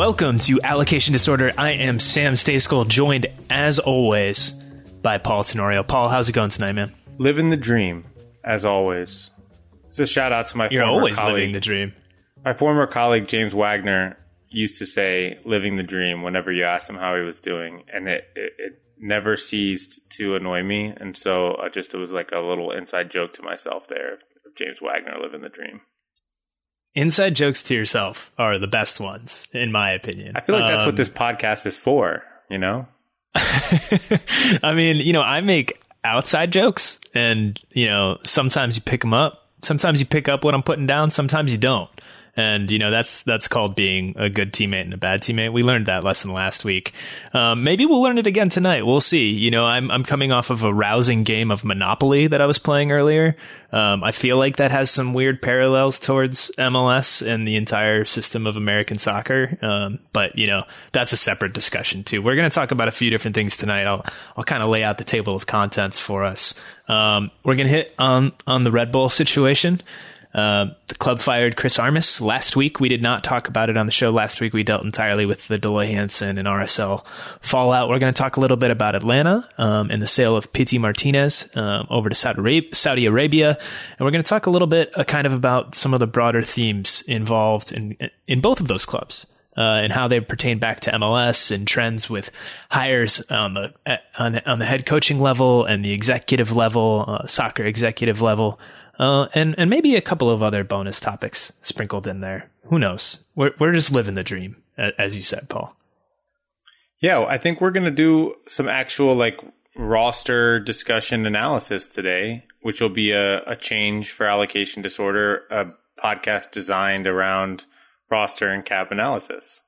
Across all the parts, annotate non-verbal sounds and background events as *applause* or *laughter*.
Welcome to Allocation Disorder. I am Sam Stejskal, joined as always by Paul Tenorio. Paul, how's it going tonight, man? Living the dream, as always. So shout out to my You're former always colleague. living the dream. My former colleague James Wagner used to say "living the dream" whenever you asked him how he was doing, and it it, it never ceased to annoy me. And so I just it was like a little inside joke to myself there of James Wagner living the dream. Inside jokes to yourself are the best ones, in my opinion. I feel like that's Um, what this podcast is for. You know, *laughs* I mean, you know, I make outside jokes, and you know, sometimes you pick them up. Sometimes you pick up what I'm putting down. Sometimes you don't. And you know that's that's called being a good teammate and a bad teammate. We learned that lesson last week. Um, maybe we'll learn it again tonight. We'll see. You know, I'm I'm coming off of a rousing game of Monopoly that I was playing earlier. Um, I feel like that has some weird parallels towards MLS and the entire system of American soccer. Um, but you know, that's a separate discussion too. We're going to talk about a few different things tonight. I'll I'll kind of lay out the table of contents for us. Um, we're going to hit on on the Red Bull situation. Uh, the club fired Chris Armas last week. We did not talk about it on the show last week. We dealt entirely with the Dell Loy Hansen and RSL fallout. We're going to talk a little bit about Atlanta um, and the sale of Pity Martinez um, over to Saudi Arabia, Saudi Arabia, and we're going to talk a little bit uh, kind of about some of the broader themes involved in in both of those clubs. Uh, and how they pertain back to MLS and trends with hires on the on, on the head coaching level and the executive level, uh, soccer executive level. Uh, and and maybe a couple of other bonus topics sprinkled in there. Who knows? We're we're just living the dream, as you said, Paul. yeah, I think we're gonna do some actual like roster discussion analysis today, which will be a, a change for allocation disorder, a podcast designed around roster and cap analysis.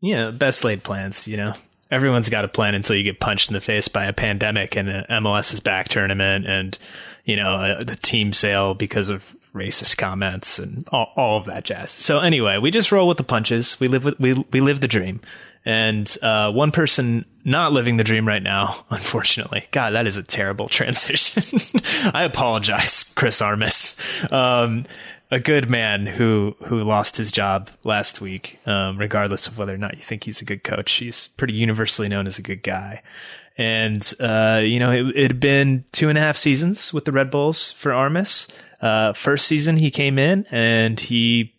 Yeah, best laid plans. You know, everyone's got a plan until you get punched in the face by a pandemic and a MLS's back tournament, and you know a, the team sale because of racist comments and all, all of that jazz. So anyway, we just roll with the punches. We live with we we live the dream. And uh, one person not living the dream right now, *laughs* unfortunately. God, that is a terrible *laughs* transition. I apologize, Chris Armas. Um, a good man who who lost his job last week, um, regardless of whether or not you think he's a good coach. He's pretty universally known as a good guy. And uh, you know, it, had been two and a half seasons with the Red Bulls for Armas. Uh, first season he came in and he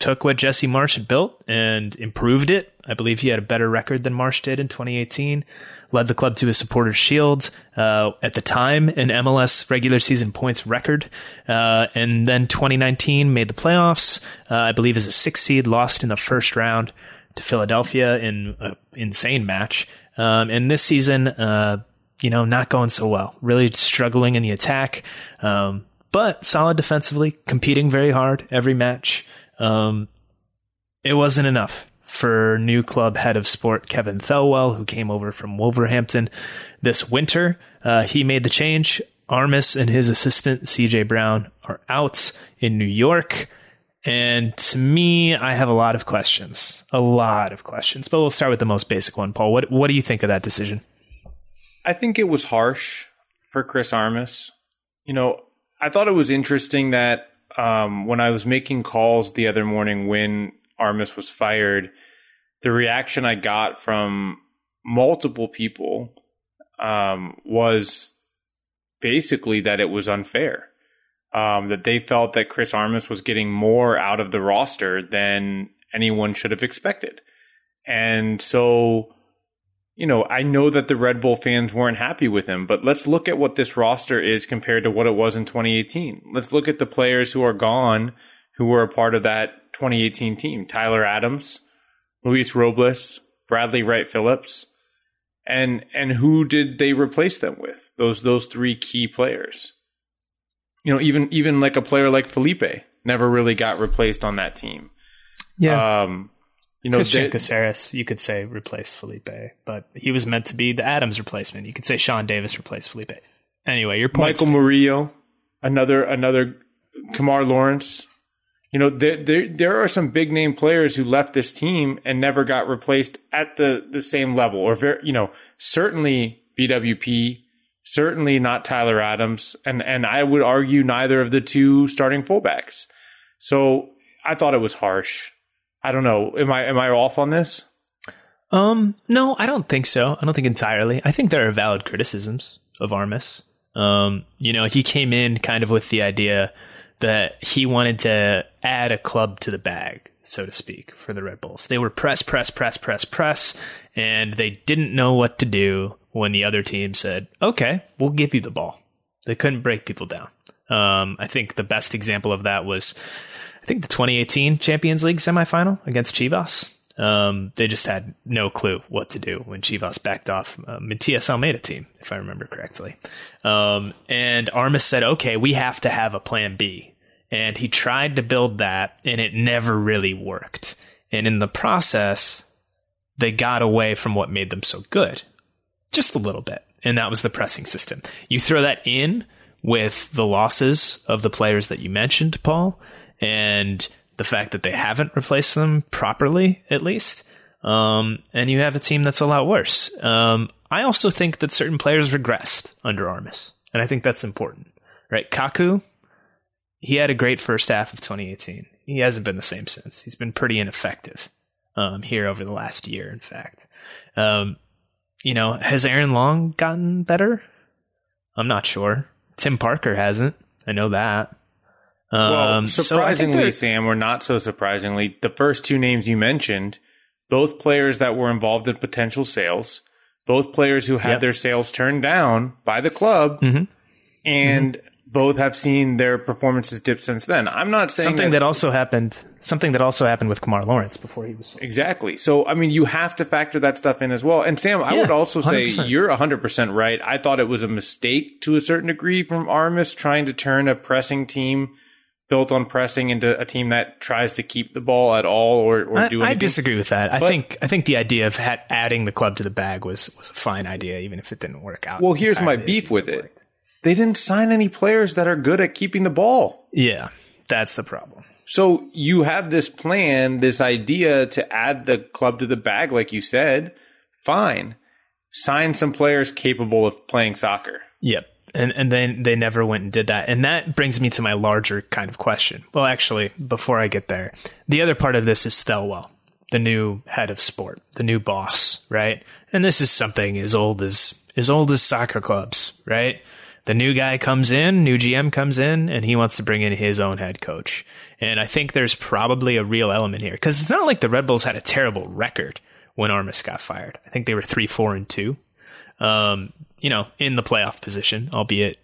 took what Jesse Marsch had built and improved it. I believe he had a better record than Marsch did in 2018. Led the club to a supporters shield uh, at the time, an MLS regular season points record, uh, and then 2019 made the playoffs. Uh, I believe as a six seed, lost in the first round to Philadelphia in an insane match. Um, and this season, uh, you know, not going so well. Really struggling in the attack, um, but solid defensively, competing very hard every match. Um, it wasn't enough for new club head of sport Kevin Thelwell, who came over from Wolverhampton this winter. Uh, he made the change. Armas and his assistant CJ Brown are out in New York. And to me, I have a lot of questions. A lot of questions. But we'll start with the most basic one, Paul. What what do you think of that decision? I think it was harsh for Chris Armas. You know, I thought it was interesting that um, when I was making calls the other morning when Armas was fired, the reaction I got from multiple people um, was basically that it was unfair. Um, that they felt that Chris Armas was getting more out of the roster than anyone should have expected. And so, you know, I know that the Red Bull fans weren't happy with him, but let's look at what this roster is compared to what it was in 2018. Let's look at the players who are gone who were a part of that 2018 team Tyler Adams, Luis Robles, Bradley Wright Phillips. And and who did they replace them with? Those those three key players. You know, even even like a player like Felipe never really got replaced on that team. Um, you know, Christian they- Cásseres, you could say replaced Felipe, but he was meant to be the Adams replacement. You could say Sean Davis replaced Felipe. Anyway, your point. Michael Murillo, another another Kemar Lawrence. You know, there, there there are some big name players who left this team and never got replaced at the the same level, or very, you know, certainly BWP, certainly not Tyler Adams, and and I would argue neither of the two starting fullbacks. So I thought it was harsh. I don't know. Am I am I off on this? Um, no, I don't think so. I don't think entirely. I think there are valid criticisms of Armas. Um, you know, he came in kind of with the idea that he wanted to add a club to the bag, so to speak, for the Red Bulls. They were press, press, press, press, press, and they didn't know what to do when the other team said, okay, we'll give you the ball. They couldn't break people down. Um, I think the best example of that was, I think the 2018 Champions League semifinal against Chivas. Um, they just had no clue what to do when Chivas backed off uh, Matias Almeyda team, if I remember correctly. Um, and Armas said, okay, we have to have a plan B. And he tried to build that and it never really worked. And in the process, they got away from what made them so good. Just a little bit. And that was the pressing system. You throw that in with the losses of the players that you mentioned, Paul, and the fact that they haven't replaced them properly, at least. Um, and you have a team that's a lot worse. Um, I also think that certain players regressed under Armas, and I think that's important, right? Kaku, he had a great first half of 2018. He hasn't been the same since. He's been pretty ineffective um, here over the last year, in fact. Um, you know, has Aaron Long gotten better? I'm not sure. Tim Parker hasn't. I know that. Um, well, surprisingly, so Sam, or not so surprisingly, the first two names you mentioned, both players that were involved in potential sales, both players who had yep. their sales turned down by the club, mm-hmm. and mm-hmm. Both have seen their performances dip since then. I'm not saying something that, that also happened. Something that also happened with Kemar Lawrence before he was sold. exactly. So, I mean, you have to factor that stuff in as well. And Sam, I would also 100%. say you're 100 percent right. I thought it was a mistake to a certain degree from Armas trying to turn a pressing team built on pressing into a team that tries to keep the ball at all or, or do anything. I disagree with that. But, I think I think the idea of adding the club to the bag was was a fine idea, even if it didn't work out. Well, here's my beef with it. They didn't sign any players that are good at keeping the ball. Yeah, that's the problem. So you have this plan, this idea to add the club to the bag, like you said. Fine. Sign some players capable of playing soccer. Yep and and then they never went and did that and that brings me to my larger kind of question well actually before i get there the other part of this is thelwell the new head of sport the new boss right and this is something as old as as old as soccer clubs right the new guy comes in new gm comes in and he wants to bring in his own head coach and i think there's probably a real element here because it's not like the red bulls had a terrible record when armas got fired i think they were three four and two um, you know, in the playoff position, albeit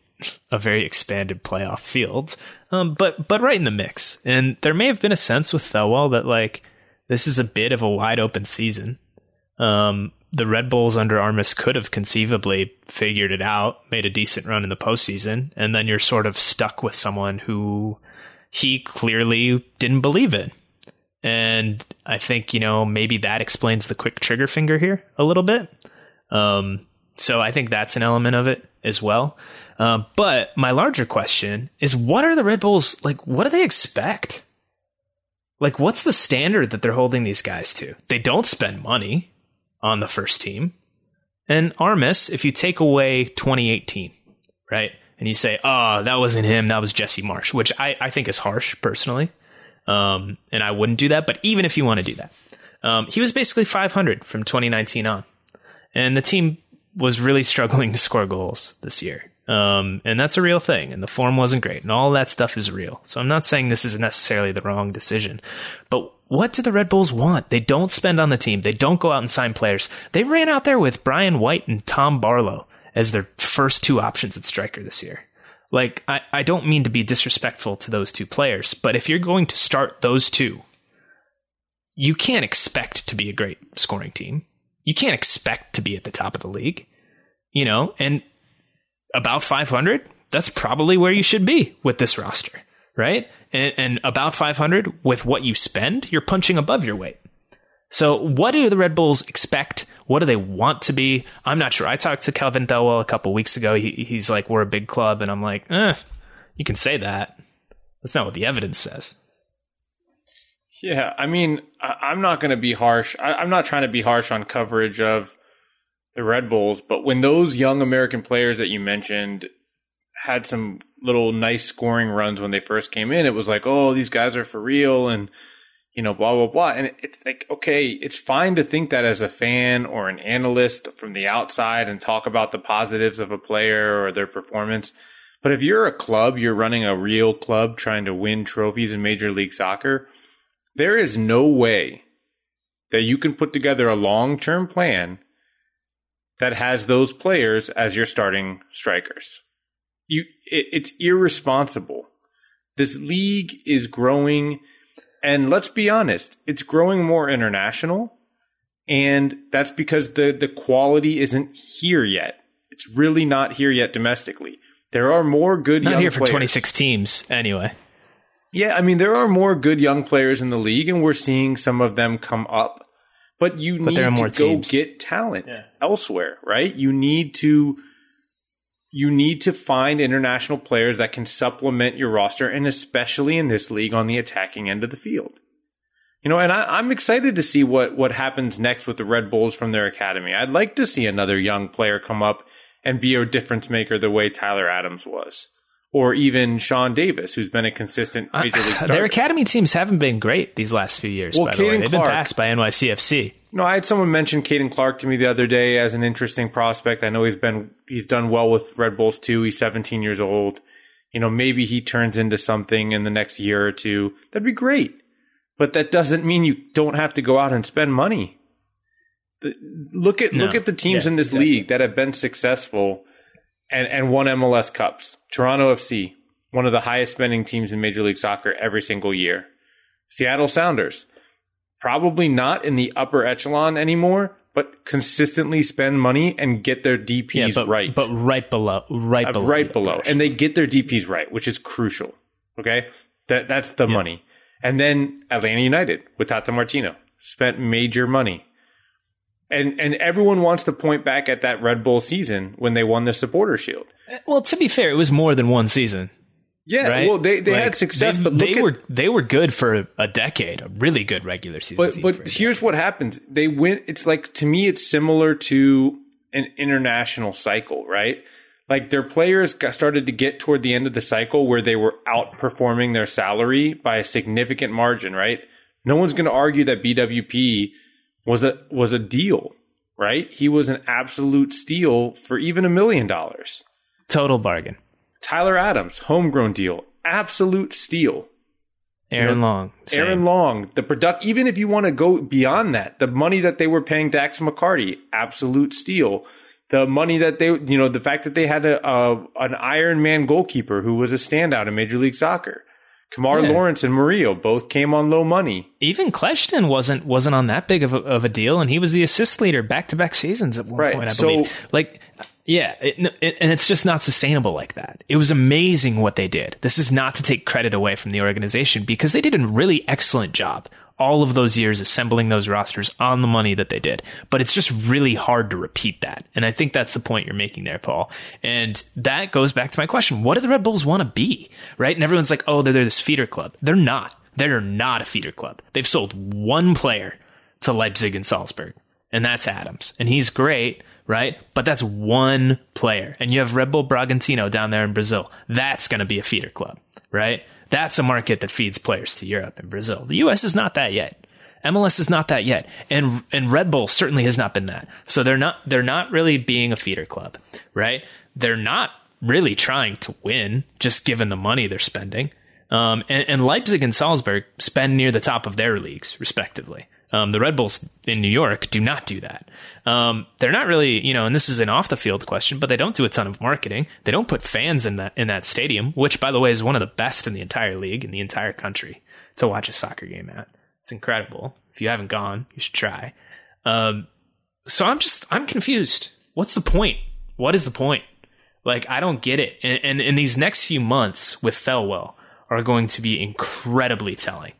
a very expanded playoff field. Um, but but right in the mix. And there may have been a sense with Thelwell that like this is a bit of a wide open season. Um, the Red Bulls under Armas could have conceivably figured it out, made a decent run in the postseason, and then you're sort of stuck with someone who he clearly didn't believe in. And I think, you know, maybe that explains the quick trigger finger here a little bit. Um, so I think that's an element of it as well. Uh, but my larger question is what are the Red Bulls like? What do they expect? Like, what's the standard that they're holding these guys to? They don't spend money on the first team. And Armas, if you take away 2018, right? And you say, oh, that wasn't him, that was Jesse Marsch, which I, I think is harsh personally. Um, and I wouldn't do that. But even if you want to do that, um, he was basically 500 from 2019 on. And the team was really struggling to score goals this year. Um, and that's a real thing. And the form wasn't great. And all that stuff is real. So I'm not saying this is necessarily the wrong decision. But what do the Red Bulls want? They don't spend on the team. They don't go out and sign players. They ran out there with Brian White and Tom Barlow as their first two options at striker this year. Like, I, I don't mean to be disrespectful to those two players, but if you're going to start those two, you can't expect to be a great scoring team you can't expect to be at the top of the league, you know, and about 500, that's probably where you should be with this roster, right? And, and about 500 with what you spend, you're punching above your weight. So, what do the Red Bulls expect? What do they want to be? I'm not sure. I talked to Kevin Thelwell a couple weeks ago. He, he's like, "We're a big club," and I'm like, "Eh, you can say that. That's not what the evidence says." Yeah, I mean, I, am not going to be harsh. I, I'm not trying to be harsh on coverage of the Red Bulls, but when those young American players that you mentioned had some little nice scoring runs when they first came in, it was like, oh, these guys are for real, and you know, blah, blah, blah. And it's like, okay, it's fine to think that as a fan or an analyst from the outside and talk about the positives of a player or their performance. But if you're a club, you're running a real club trying to win trophies in Major League Soccer, there is no way that you can put together a long term plan that has those players as your starting strikers. You, it, it's irresponsible. This league is growing and let's be honest, it's growing more international. And that's because the, the quality isn't here yet. It's really not here yet domestically. There are more good not young here for players. 26 teams anyway. Yeah, I mean there are more good young players in the league, and we're seeing some of them come up. But you But need there are to more go teams. get talent Yeah. elsewhere, right? You need to you need to find international players that can supplement your roster, and especially in this league on the attacking end of the field. You know, and I, I'm excited to see what what happens next with the Red Bulls from their academy. I'd like to see another young player come up and be a difference maker the way Tyler Adams was, or even Sean Davis, who's been a consistent major league Uh, *laughs* their academy teams haven't been great these last few years. Well, by the way. They've Clark- been passed by NYCFC. No, I had someone mention Caden Clark to me the other day as an interesting prospect. I know he's been he's done well with Red Bulls too. He's 17 years old. You know, maybe he turns into something in the next year or two. That'd be great. But that doesn't mean you don't have to go out and spend money. Look at No. look at the teams Yeah, in this exactly. league that have been successful and and won MLS Cups. Toronto FC, one of the highest spending teams in Major League Soccer every single year. Seattle Sounders, probably not in the upper echelon anymore, but consistently spend money and get their DPs Yeah, but right. but right below, right Uh, below, right below. And they get their DPs right, which is crucial. Okay? That that's the money. And then Atlanta United with Tata Martino spent major money. And and everyone wants to point back at that Red Bull season when they won the supporter shield. well, to be fair, it was more than one season. Yeah, Right? well they, they Like, had success, they, but they at, were they were good for a decade, a really good regular season. But team but here's what happens. They win it's like to me it's similar to an international cycle, right? Like their players got started to get toward the end of the cycle where they were outperforming their salary by a significant margin, right? No one's going to argue that BWP was a was a deal, right? He was an absolute steal for even a million dollars. total bargain. Tyler Adams, homegrown deal, absolute steal. Aaron You know, Long, same. Aaron Long, the product, even if you want to go beyond that, the money that they were paying Dax McCarty, absolute steal. The money that they, you know, the fact that they had a, a an Iron Man goalkeeper who was a standout in Major League Soccer. Kemar Yeah. Lawrence and Murillo both came on low money. even Kljestan wasn't wasn't on that big of a, of a deal, and he was the assist leader back to back seasons at one Right, point, I so- believe. Like, yeah, it, it, and it's just not sustainable like that. It was amazing what they did. This is not to take credit away from the organization because they did a really excellent job all of those years assembling those rosters on the money that they did. But it's just really hard to repeat that. And I think that's the point you're making there, Paul. And that goes back to my question. What do the Red Bulls want to be? Right? And everyone's like, oh, they're, they're this feeder club. They're not. They're not a feeder club. They've sold one player to Leipzig and Salzburg, and that's Adams. And he's great, right? But that's one player. And you have Red Bull Bragantino down there in Brazil. That's going to be a feeder club, right? That's a market that feeds players to Europe and Brazil. The US is not that yet. MLS is not that yet. And and Red Bull certainly has not been that. So they're not they're not really being a feeder club, right? They're not really trying to win, just given the money they're spending. Um, and, and Leipzig and Salzburg spend near the top of their leagues, respectively. Um, the Red Bulls in New York do not do that. Um, they're not really, you know, and this is an off the field question, but they don't do a ton of marketing. They don't put fans in that in that stadium, which, by the way, is one of the best in the entire league in the entire country to watch a soccer game at. It's incredible. If you haven't gone, you should try. Um, so I'm just I'm confused. What's the point? What is the point? Like I don't get it. And, and, these next few months with Thelwell are going to be incredibly telling,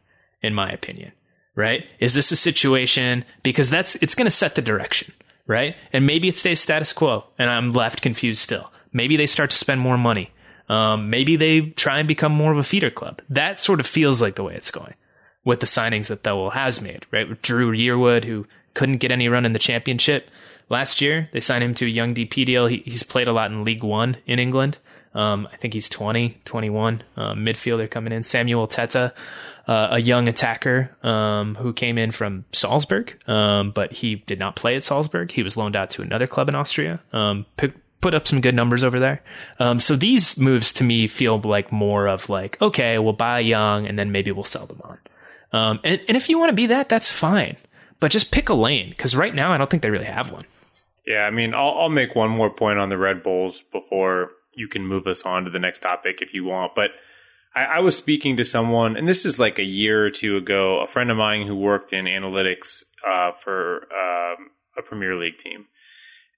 in my opinion. Right? Is this a situation because that's it's going to set the direction, right? And maybe it stays status quo, and I'm left confused still. Maybe they start to spend more money. Um, maybe they try and become more of a feeder club. That sort of feels like the way it's going with the signings that Thelwell has made, right? With Dru Yearwood, who couldn't get any run in the championship last year. They signed him to a young DP deal. He, he's played a lot in League One in England. Um, I think he's 20, 21, uh, midfielder coming in. Samuel Tetteh, uh, a young attacker um, who came in from Salzburg, um, but he did not play at Salzburg. He was loaned out to another club in Austria. Um, pick, put up some good numbers over there. Um, so these moves to me feel like more of like, okay, we'll buy young and then maybe we'll sell them on. Um, and, and if you want to be that, that's fine. But just pick a lane because right now I don't think they really have one. Yeah, I mean, I'll, I'll make one more point on the Red Bulls before you can move us on to the next topic if you want. But I, I was speaking to someone, and this is like a year or two ago, a friend of mine who worked in analytics uh, for um, a Premier League team.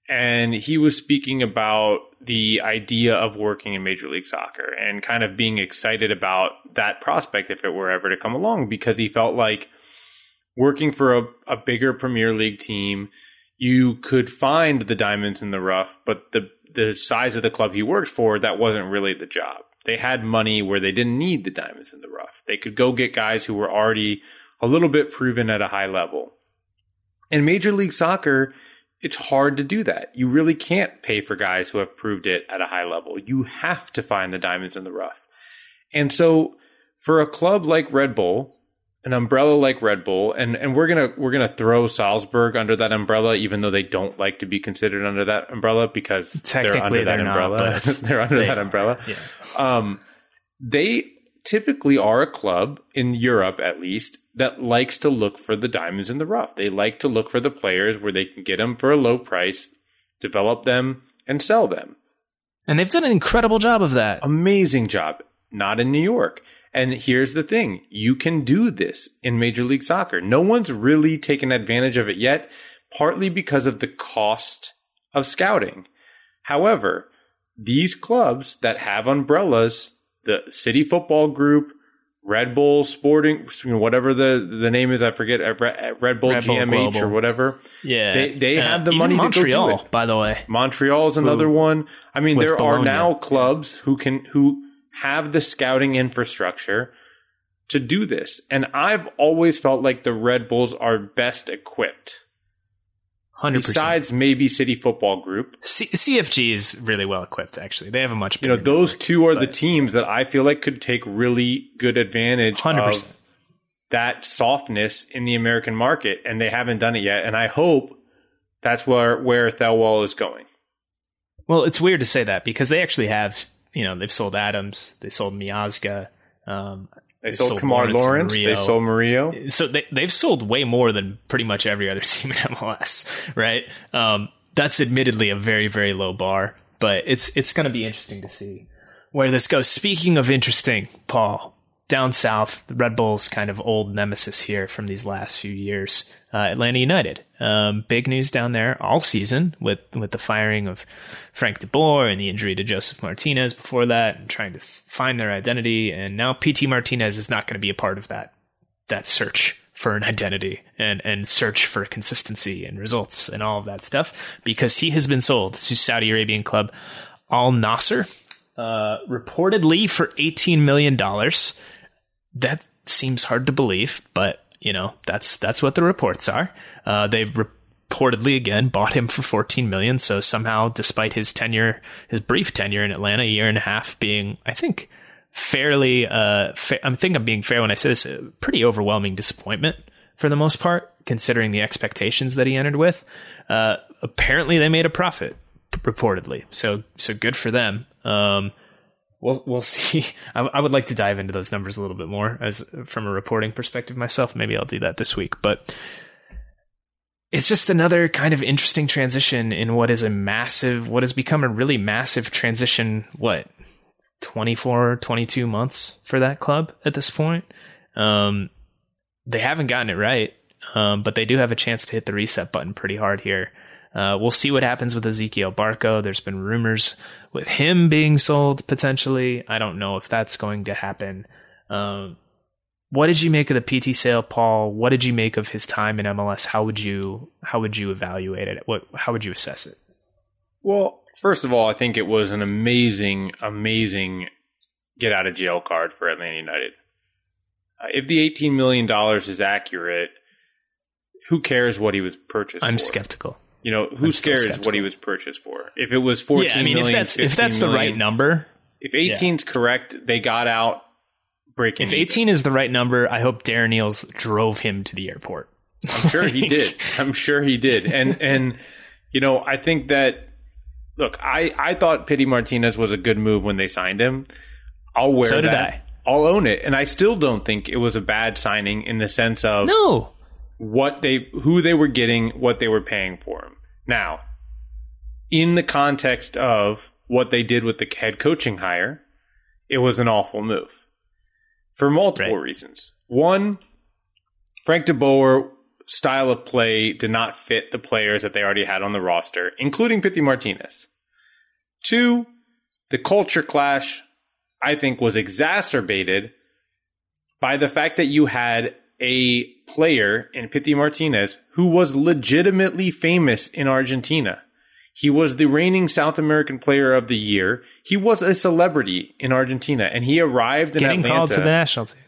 And he was speaking about the idea of working in Major League Soccer and kind of being excited about that prospect if it were ever to come along because he felt like working for a, a bigger Premier League team – you could find the diamonds in the rough, but the the size of the club he worked for, that wasn't really the job. They had money where they didn't need the diamonds in the rough. They could go get guys who were already a little bit proven at a high level. In Major League Soccer, it's hard to do that. You really can't pay for guys who have proved it at a high level. You have to find the diamonds in the rough. And so for a club like Red Bull, an umbrella like Red Bull, and and we're gonna we're gonna throw Salzburg under that umbrella, even though they don't like to be considered under that umbrella because they're under that they're umbrella. Not, *laughs* they're under they that umbrella. Yeah. Um, they typically are a club in Europe, at least, that likes to look for the diamonds in the rough. They like to look for the players where they can get them for a low price, develop them, and sell them. And they've done an incredible job of that. Amazing job. Not in New York. And here's the thing you can do this in Major League Soccer. No one's really taken advantage of it yet, partly because of the cost of scouting. However, these clubs that have umbrellas, the City Football Group, Red Bull Sporting, whatever the, the name is, I forget, Red Bull Red GMH Bull or whatever. Yeah. They, they have the money Montreal, to go do it. by the way. Montreal is another Ooh. one. I mean, With there Bologna. are now clubs who can, who, have the scouting infrastructure to do this. And I've always felt like the Red Bulls are best equipped. 100%. Besides maybe City Football Group. C- CFG is really well equipped, actually. They have a much You know, those network, two are the teams that I feel like could take really good advantage 100%. of that softness in the American market, and they haven't done it yet. And I hope that's where, where Thelwell is going. Well, it's weird to say that because they actually have you know they've sold Adams, they sold Miazga, um, they sold, sold Kemar Lawrence, they sold Murillo. So they they've sold way more than pretty much every other *laughs* team in MLS, right? Um, that's admittedly a very very low bar, but it's it's going to be interesting to see where this goes. Speaking of interesting, Paul, down south, the Red Bulls kind of old nemesis here from these last few years. Uh, Atlanta United, um, big news down there all season with with the firing of Frank De Boer and the injury to Josef Martinez before that, and trying to find their identity. And now Pity Martinez is not going to be a part of that that search for an identity and and search for consistency and results and all of that stuff because he has been sold to Saudi Arabian club Al Nassr, uh, reportedly for eighteen million dollars that seems hard to believe, but you know that's that's what the reports are. Uh, they reportedly again bought him for 14 million. So somehow, despite his tenure, his brief tenure in Atlanta, a year and a half, being I think fairly, uh, fa- I think I'm being fair when I say this, pretty overwhelming disappointment for the most part, considering the expectations that he entered with. Uh, apparently, they made a profit reportedly. So so good for them. Um, we'll we'll *laughs* see. I, I, would like to dive into those numbers a little bit more as from a reporting perspective myself. Maybe I'll do that this week, but it's just another kind of interesting transition in what is a massive, what has become a really massive transition. What 24, 22 months for that club at this point. Um, they haven't gotten it right, um, but they do have a chance to hit the reset button pretty hard here. Uh, we'll see what happens with Ezequiel Barco. There's been rumors with him being sold potentially. I don't know if that's going to happen. Um, what did you make of the Pity sale, Paul? What did you make of his time in MLS? How would you how would you evaluate it? What how would you assess it? Well, first of all, I think it was an amazing, amazing get out of jail card for Atlanta United. Uh, if the eighteen million dollars is accurate, who cares what he was purchased? I'm for? skeptical. You know, who cares what he was purchased for? If it was fourteen yeah, I mean, million, if that's if that's the right number, if 18's yeah. correct, they got out breaking. If even. 18 is the right number, I hope Darren Eales drove him to the airport. I'm sure he *laughs* did. I'm sure he did. And and you know, I think that look, I I thought Pity Martinez was a good move when they signed him. I'll wear So did that. I. I'll own it, and I still don't think it was a bad signing in the sense of No. What they who they were getting, what they were paying for him. Now, in the context of what they did with the head coaching hire, it was an awful move for multiple Right. reasons. One, Frank DeBoer style of play did not fit the players that they already had on the roster, including Pity Martinez. Two, the culture clash, I think, was exacerbated by the fact that you had a player in Pity Martinez who was legitimately famous in Argentina. He was the reigning South American Player of the Year. He was a celebrity in Argentina, and he arrived in Getting Atlanta. called to the national team.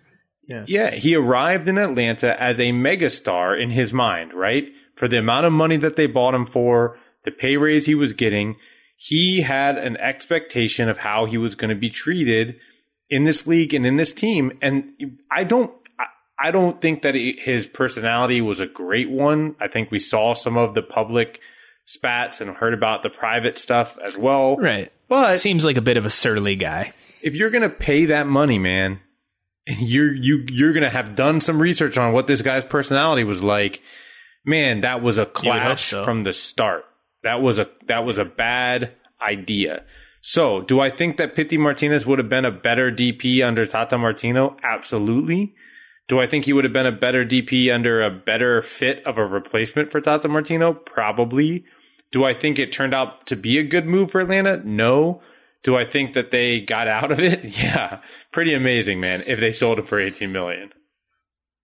Yeah. Yeah, he arrived in Atlanta as a megastar in his mind, right? For the amount of money that they bought him for, the pay raise he was getting, he had an expectation of how he was going to be treated in this league and in this team. And I don't, I- don't think that he- his personality was a great one. I think we saw some of the public spats and heard about the private stuff as well. Right. But Seems like a bit of a surly guy. if you're gonna pay that money, man, and you're you you're gonna have done some research on what this guy's personality was like. Man, that was a clash so. from the start. That was a that was a bad idea. So, do I think that Pity Martinez would have been a better DP under Tata Martino? Absolutely. Do I think he would have been a better DP under a better fit of a replacement for Tata Martino? Probably. Do I think it turned out to be a good move for Atlanta? No. Do I think that they got out of it? *laughs* Yeah. Pretty amazing, man, if they sold him for 18 million.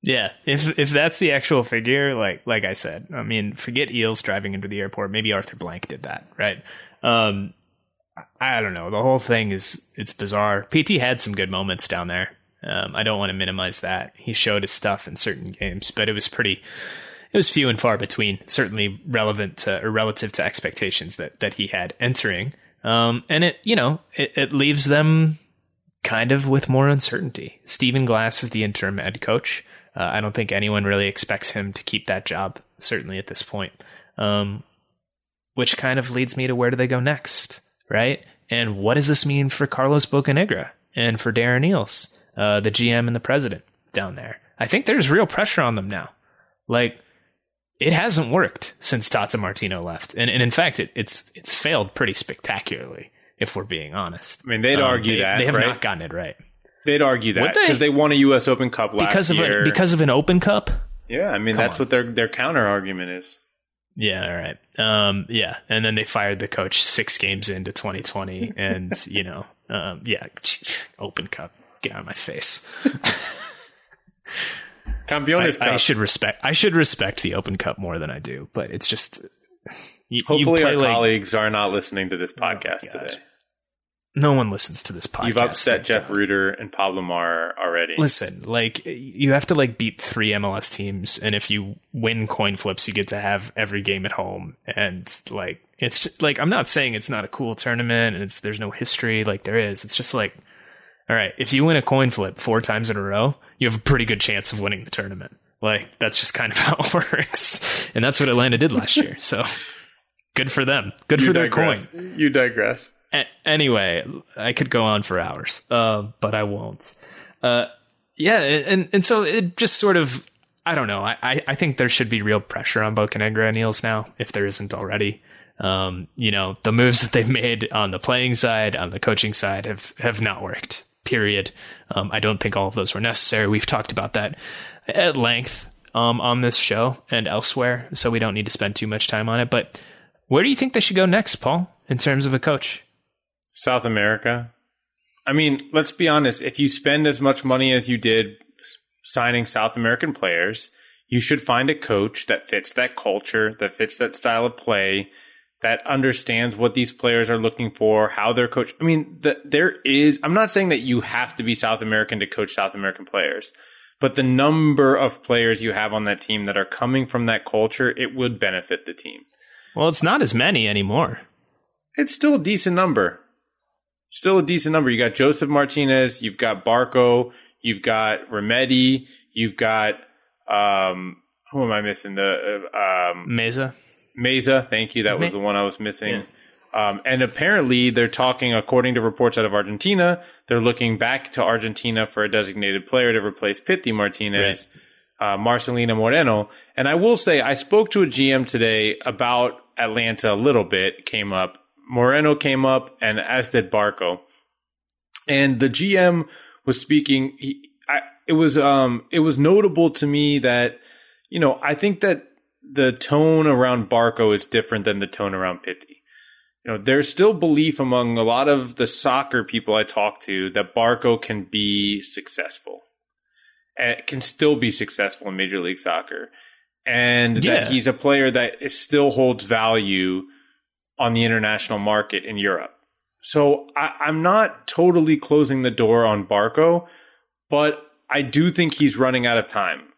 Yeah, if if that's the actual figure, like like I said, I mean, forget Eales driving into the airport. Maybe Arthur Blank did that, right? Um, I don't know. The whole thing is it's bizarre. Pity had some good moments down there. Um, I don't want to minimize that. He showed his stuff in certain games, but it was pretty. It was few and far between. Certainly relevant to, or relative to expectations that that he had entering. Um, and it you know it, it leaves them kind of with more uncertainty. Stephen Glass is the interim head coach. Uh, I don't think anyone really expects him to keep that job, certainly at this point. Um, which kind of leads me to where do they go next, right? And what does this mean for Carlos Bocanegra and for Darren Eales, uh, the GM and the president down there? I think there's real pressure on them now. Like, it hasn't worked since Tata Martino left, and, and in fact, it, it's it's failed pretty spectacularly. If we're being honest, I mean, they'd Um, argue they, that, they have right? not gotten it right They'd argue that Would they? because they won a U.S. Open Cup last because of year. a, because of an Open Cup. yeah, I mean Come that's on. what their their counter argument is. Yeah, all right. Um, yeah, and then they fired the coach six games into 2020, and you know, um, yeah, Open Cup, get out of my face. *laughs* Campeones I, Cup. I should respect. I should respect the Open Cup more than I do, but it's just. You, you Hopefully, play our like- colleagues are not listening to this oh, podcast God. today. No one listens to this podcast. You've upset Jeff God. Rueter and Pablo Maurer already. Listen, like you have to like beat three MLS teams, and if you win coin flips, you get to have every game at home. And like it's just, like I'm not saying it's not a cool tournament, and it's there's no history like there is. It's just like, all right, if you win a coin flip four times in a row, you have a pretty good chance of winning the tournament. Like that's just kind of *laughs* how it works, and that's what Atlanta did last year. So good for them. Good You for their coin. You digress. A- anyway, I could go on for hours, uh, but I won't. Uh, yeah, and and so it just sort of, I don't know. I, I, I think there should be real pressure on Bocanegra and Eales now, if there isn't already. Um, you know, the moves that they've made on the playing side, on the coaching side, have have not worked. Period. Um, I don't think all of those were necessary. We've talked about that at length um, on this show and elsewhere, so we don't need to spend too much time on it. But where do you think they should go next, Paul, in terms of a coach? South America. I mean, let's be honest. If you spend as much money as you did signing South American players, you should find a coach that fits that culture, that fits that style of play, that understands what these players are looking for, how they're coached. I mean, the, there is, I'm not saying that you have to be South American to coach South American players, but the number of players you have on that team that are coming from that culture, it would benefit the team. Well, it's not as many anymore. It's still a decent number. Still a decent number. You got Josef Martinez, you've got Barco, you've got Remedi, you've got um, who am I missing? The uh, um, Meza. Meza, thank you. That was the one I was missing. Um, and apparently, they're talking, according to reports out of Argentina, they're looking back to Argentina for a designated player to replace Pity Martinez, uh, Marcelino Moreno. And I will say, I spoke to a GM today about Atlanta a little bit, came up. Moreno came up, and as did Barco. And the GM was speaking. He, I, it was um, it was notable to me that you know I think that the tone around Barco is different than the tone around Pity. You know, there's still belief among a lot of the soccer people I talk to that Barco can be successful. And can still be successful in Major League Soccer. And Yeah. that he's a player that is, still holds value on the international market in Europe. So I, I'm not totally closing the door on Barco, but I do think he's running out of time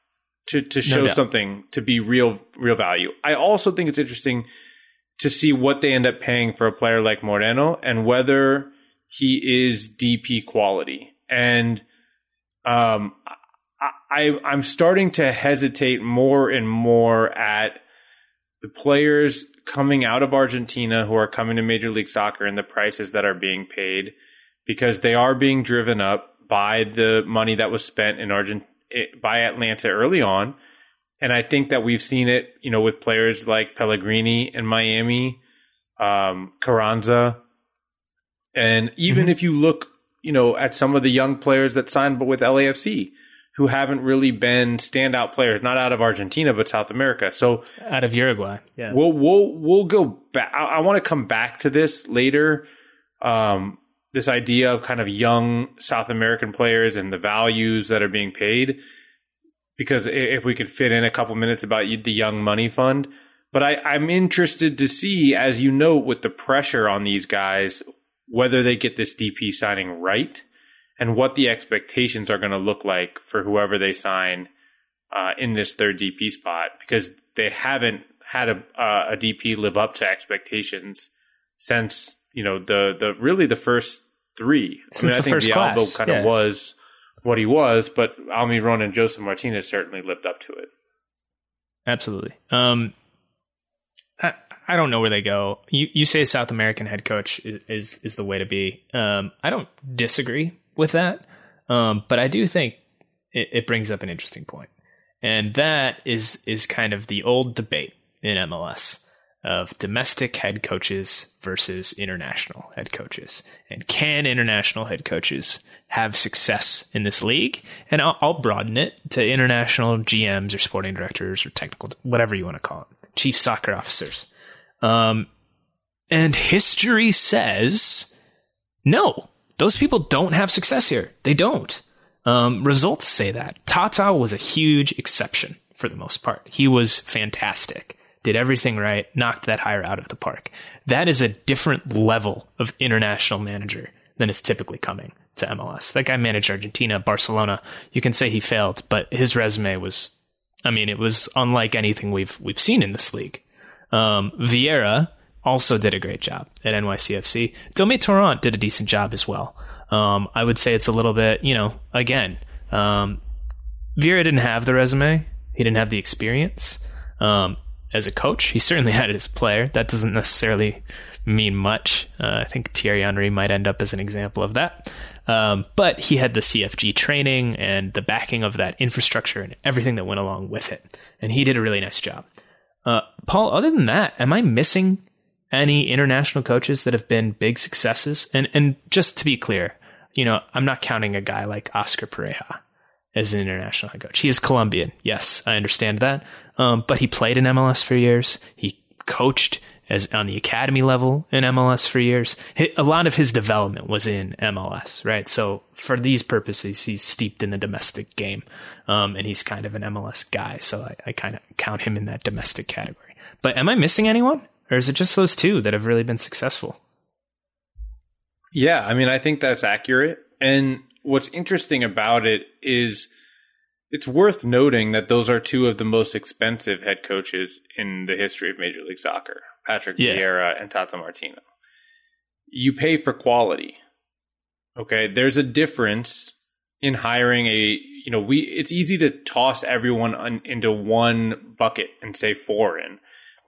to, to show doubt. something to be real real value. I also think it's interesting to see what they end up paying for a player like Moreno and whether he is DP quality. And um, I, I'm starting to hesitate more and more at the players coming out of Argentina who are coming to Major League Soccer and the prices that are being paid because they are being driven up by the money that was spent in Argent by Atlanta early on. And I think that we've seen it, you know, with players like Pellegrini in Miami, um, Carranza. And even if you look, you know, at some of the young players that signed but with LAFC, who haven't really been standout players, not out of Argentina, but South America. So Out of Uruguay. Yeah. we'll we'll we'll go back. I, I want to come back to this later. Um, this idea of kind of young South American players and the values that are being paid, because if we could fit in a couple minutes about the Young Money Fund, but I, I'm interested to see, as you note, with the pressure on these guys, whether they get this DP signing right and what the expectations are going to look like for whoever they sign uh, in this third DP spot. Because they haven't had a, uh, a DP live up to expectations since you know the the really the first three. I Since mean, I the think class, kind of yeah. was what he was, but Almiron and Josef Martinez certainly lived up to it. Absolutely. Um, I, I don't know where they go. You you say South American head coach is is, is the way to be. Um, I don't disagree with that, um, but I do think it, it brings up an interesting point, and that is is kind of the old debate in MLS of domestic head coaches versus international head coaches, and can international head coaches have success in this league? And I'll, I'll broaden it to international GMs or sporting directors or technical, whatever you want to call it, chief soccer officers. Um, and history says no, those people don't have success here. They don't. Um, results say that. Tata was a huge exception for the most part. He was fantastic, did everything right, knocked that hire out of the park. That is a different level of international manager than is typically coming to MLS. That guy managed Argentina, Barcelona. You can say he failed, but his resume was, I mean, it was unlike anything we've we've seen in this league. Um, Vieira also did a great job at NYCFC. Dome Torrent did a decent job as well. Um, I would say it's a little bit, you know, again, um, Vieira didn't have the resume. He didn't have the experience. Um, as a coach, he certainly *laughs* had it as a player. That doesn't necessarily mean much. Uh, I think Thierry Henry might end up as an example of that. Um, but he had the CFG training and the backing of that infrastructure and everything that went along with it. And he did a really nice job. Uh, Paul, other than that, am I missing any international coaches that have been big successes? And and just to be clear, you know, I'm not counting a guy like Oscar Pareja as an international head coach. He is Colombian. Yes, I understand that. Um, but he played in MLS for years. He coached as on the academy level in MLS for years. A lot of his development was in MLS, right? So for these purposes, he's steeped in the domestic game, um, and he's kind of an MLS guy. So I, I kind of count him in that domestic category. But am I missing anyone, or is it just those two that have really been successful? Yeah, I mean, I think that's accurate. And what's interesting about it is it's worth noting that those are two of the most expensive head coaches in the history of Major League Soccer Patrick Yeah. Vieira and Tata Martino. You pay for quality. Okay, there's a difference in hiring a you know we it's easy to toss everyone on, into one bucket and say foreign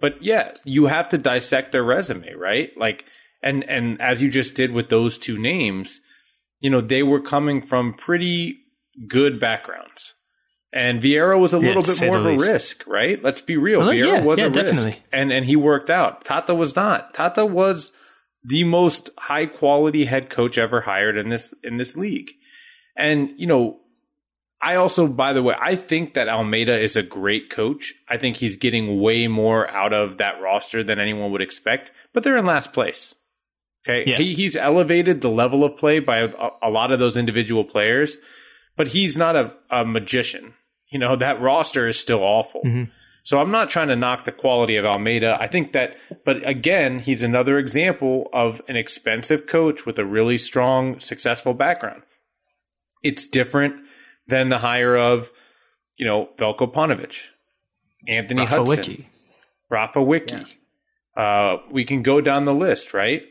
but yeah you have to dissect their resume right like and and as you just did with those two names you know they were coming from pretty good backgrounds and Vieira was a Yeah, little bit more of a least. risk, right? Let's be real. Well, Vieira yeah, was yeah, a risk, and and he worked out. Tata was not. Tata was the most high quality head coach ever hired in this in this league. And you know, I also, by the way, I think that Almeyda is a great coach. I think he's getting way more out of that roster than anyone would expect. But they're in last place. Okay, he, he's elevated the level of play by a, a lot of those individual players, but he's not a, a magician. You know that roster is still awful. Mhm. So I'm not trying to knock the quality of Almeyda. I think that, but again, he's another example of an expensive coach with a really strong, successful background. It's different than the hire of, you know, Veljko Paunović, Anthony Rafa Hudson, Wicky. Rafa Wicky. Uh, we can go down the list, right?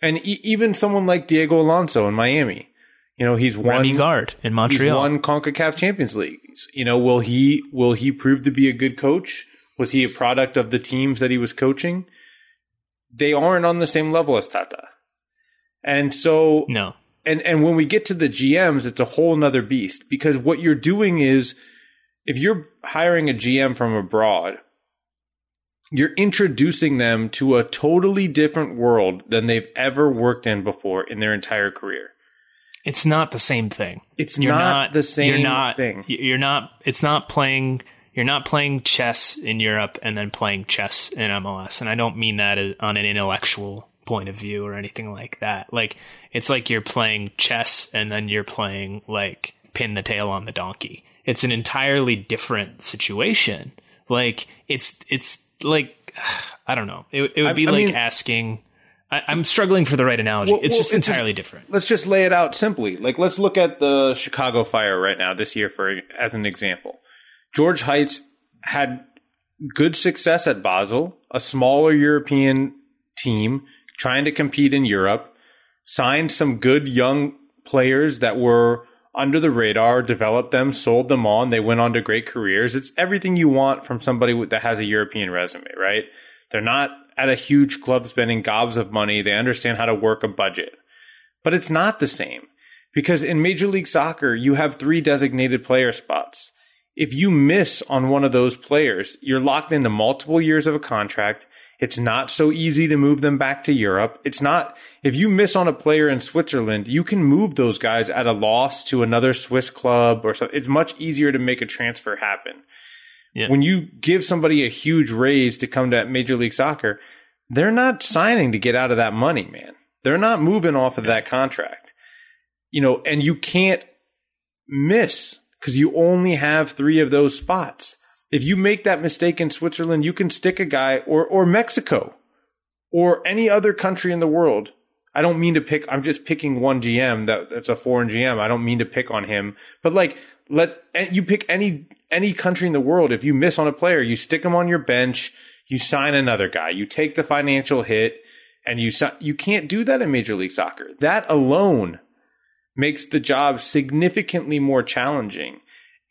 And e- even someone like Diego Alonso in Miami. You know, he's won Rémi Garde in He's Montreal. won CONCACAF Champions League. You know, will he will he prove to be a good coach? Was he a product of the teams that he was coaching? They aren't on the same level as Tata. And so no. and and when we get to the GMs, it's a whole nother beast because what you're doing is if you're hiring a GM from abroad, you're introducing them to a totally different world than they've ever worked in before in their entire career. It's not the same thing. It's You're not, not, the same you're not, thing. You're not. It's not playing. You're not playing chess in Europe and then playing chess in MLS. And I don't mean that on an intellectual point of view or anything like that. Like it's like you're playing chess and then you're playing like pin the tail on the donkey. It's an entirely different situation. Like it's it's like *sighs* I don't know. It, it would I- be I like mean- asking. I, I'm struggling for the right analogy. Well- it's well, just it's just- entirely different. let's just lay it out simply. Like let's look at the Chicago Fire right now this year for as an example. George Heitz had good success at Basel, a smaller European team trying to compete in Europe, signed some good young players that were under the radar, developed them, sold them on, they went on to great careers. It's everything you want from somebody that has a European resume, right? They're not at a huge club spending gobs of money. They understand how to work a budget. But it's not the same because in Major League Soccer, you have three designated player spots. If you miss on one of those players, you're locked into multiple years of a contract. It's not so easy to move them back to Europe. It's not, if you miss on a player in Switzerland, you can move those guys at a loss to another Swiss club or something. It's much easier to make a transfer happen. Yeah. When you give somebody a huge raise to come to Major League Soccer, they're not signing to get out of that money, man. They're not moving off of that contract. You know, and you can't miss because you only have three of those spots. If you make that mistake in Switzerland, you can stick a guy or or Mexico or any other country in the world. I don't mean to pick. I'm just picking one GM that that's a foreign GM. I don't mean to pick on him, but like let you pick any any country in the world. If you miss on a player, you stick him on your bench. You sign another guy. You take the financial hit, and you you can't do that in Major League Soccer. That alone makes the job significantly more challenging.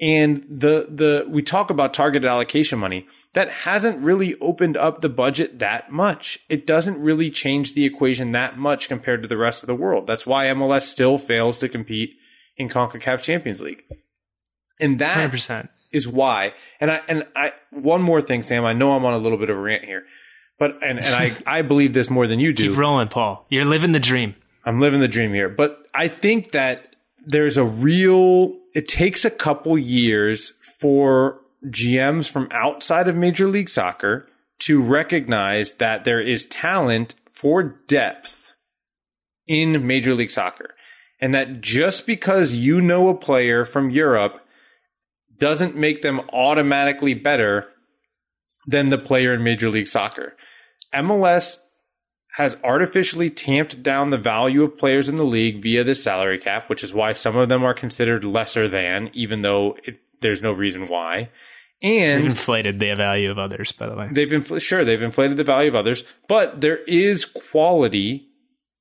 And the the we talk about targeted allocation money that hasn't really opened up the budget that much. It doesn't really change the equation that much compared to the rest of the world. That's why MLS still fails to compete in CONCACAF Champions League. And that Hundred percent. is why. And I and I one more thing, Sam. I know I'm on a little bit of a rant here, but and and I *laughs* I believe this more than you do. Keep rolling, Paul. You're living the dream. I'm living the dream here. But I think that there's a real, it takes a couple years for GMs from outside of Major League Soccer to recognize that there is talent for depth in Major League Soccer. And that just because you know a player from Europe doesn't make them automatically better than the player in Major League Soccer. MLS has artificially tamped down the value of players in the league via the salary cap, which is why some of them are considered lesser than, even though it, there's no reason why. You've inflated the value of others, by the way. they've infl- sure they've inflated the value of others, but there is quality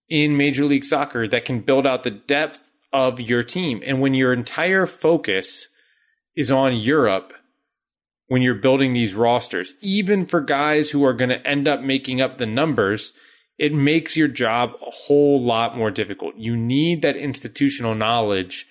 in Major League Soccer that can build out the depth of your team. And when your entire focus is on Europe, when you're building these rosters, even for guys who are going to end up making up the numbers, it makes your job a whole lot more difficult. You need that institutional knowledge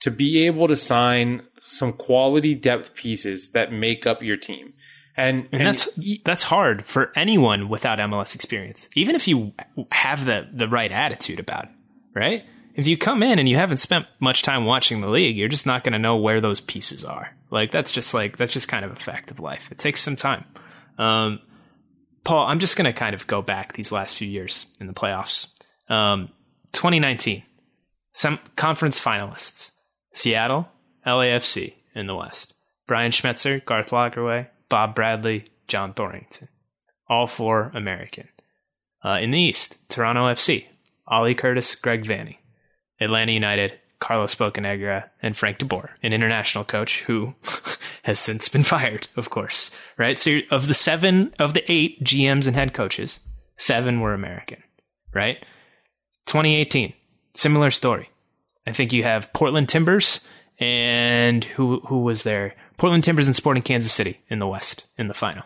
to be able to sign some quality depth pieces that make up your team. And, and, and that's that's hard for anyone without MLS experience. Even if you have the the right attitude about it, right? If you come in and you haven't spent much time watching the league, you're just not going to know where those pieces are. Like that's just like that's just kind of a fact of life. It takes some time. Um, Paul, I'm just going to kind of go back these last few years in the playoffs. Um, 2019, some conference finalists: Seattle, LAFC in the West. Brian Schmetzer, Garth Lagerwey, Bob Bradley, John Thorrington. All four American. Uh, in the East, Toronto FC, Ali Curtis, Greg Vanney. Atlanta United, Carlos Bocanegra, and Frank de Boer, an international coach who *laughs* has since been fired, of course. Right? So of the seven, of the eight GMs and head coaches, seven were American. Right? 2018, similar story. I think you have Portland Timbers and who who was there? Portland Timbers and Sporting Kansas City in the West in the final,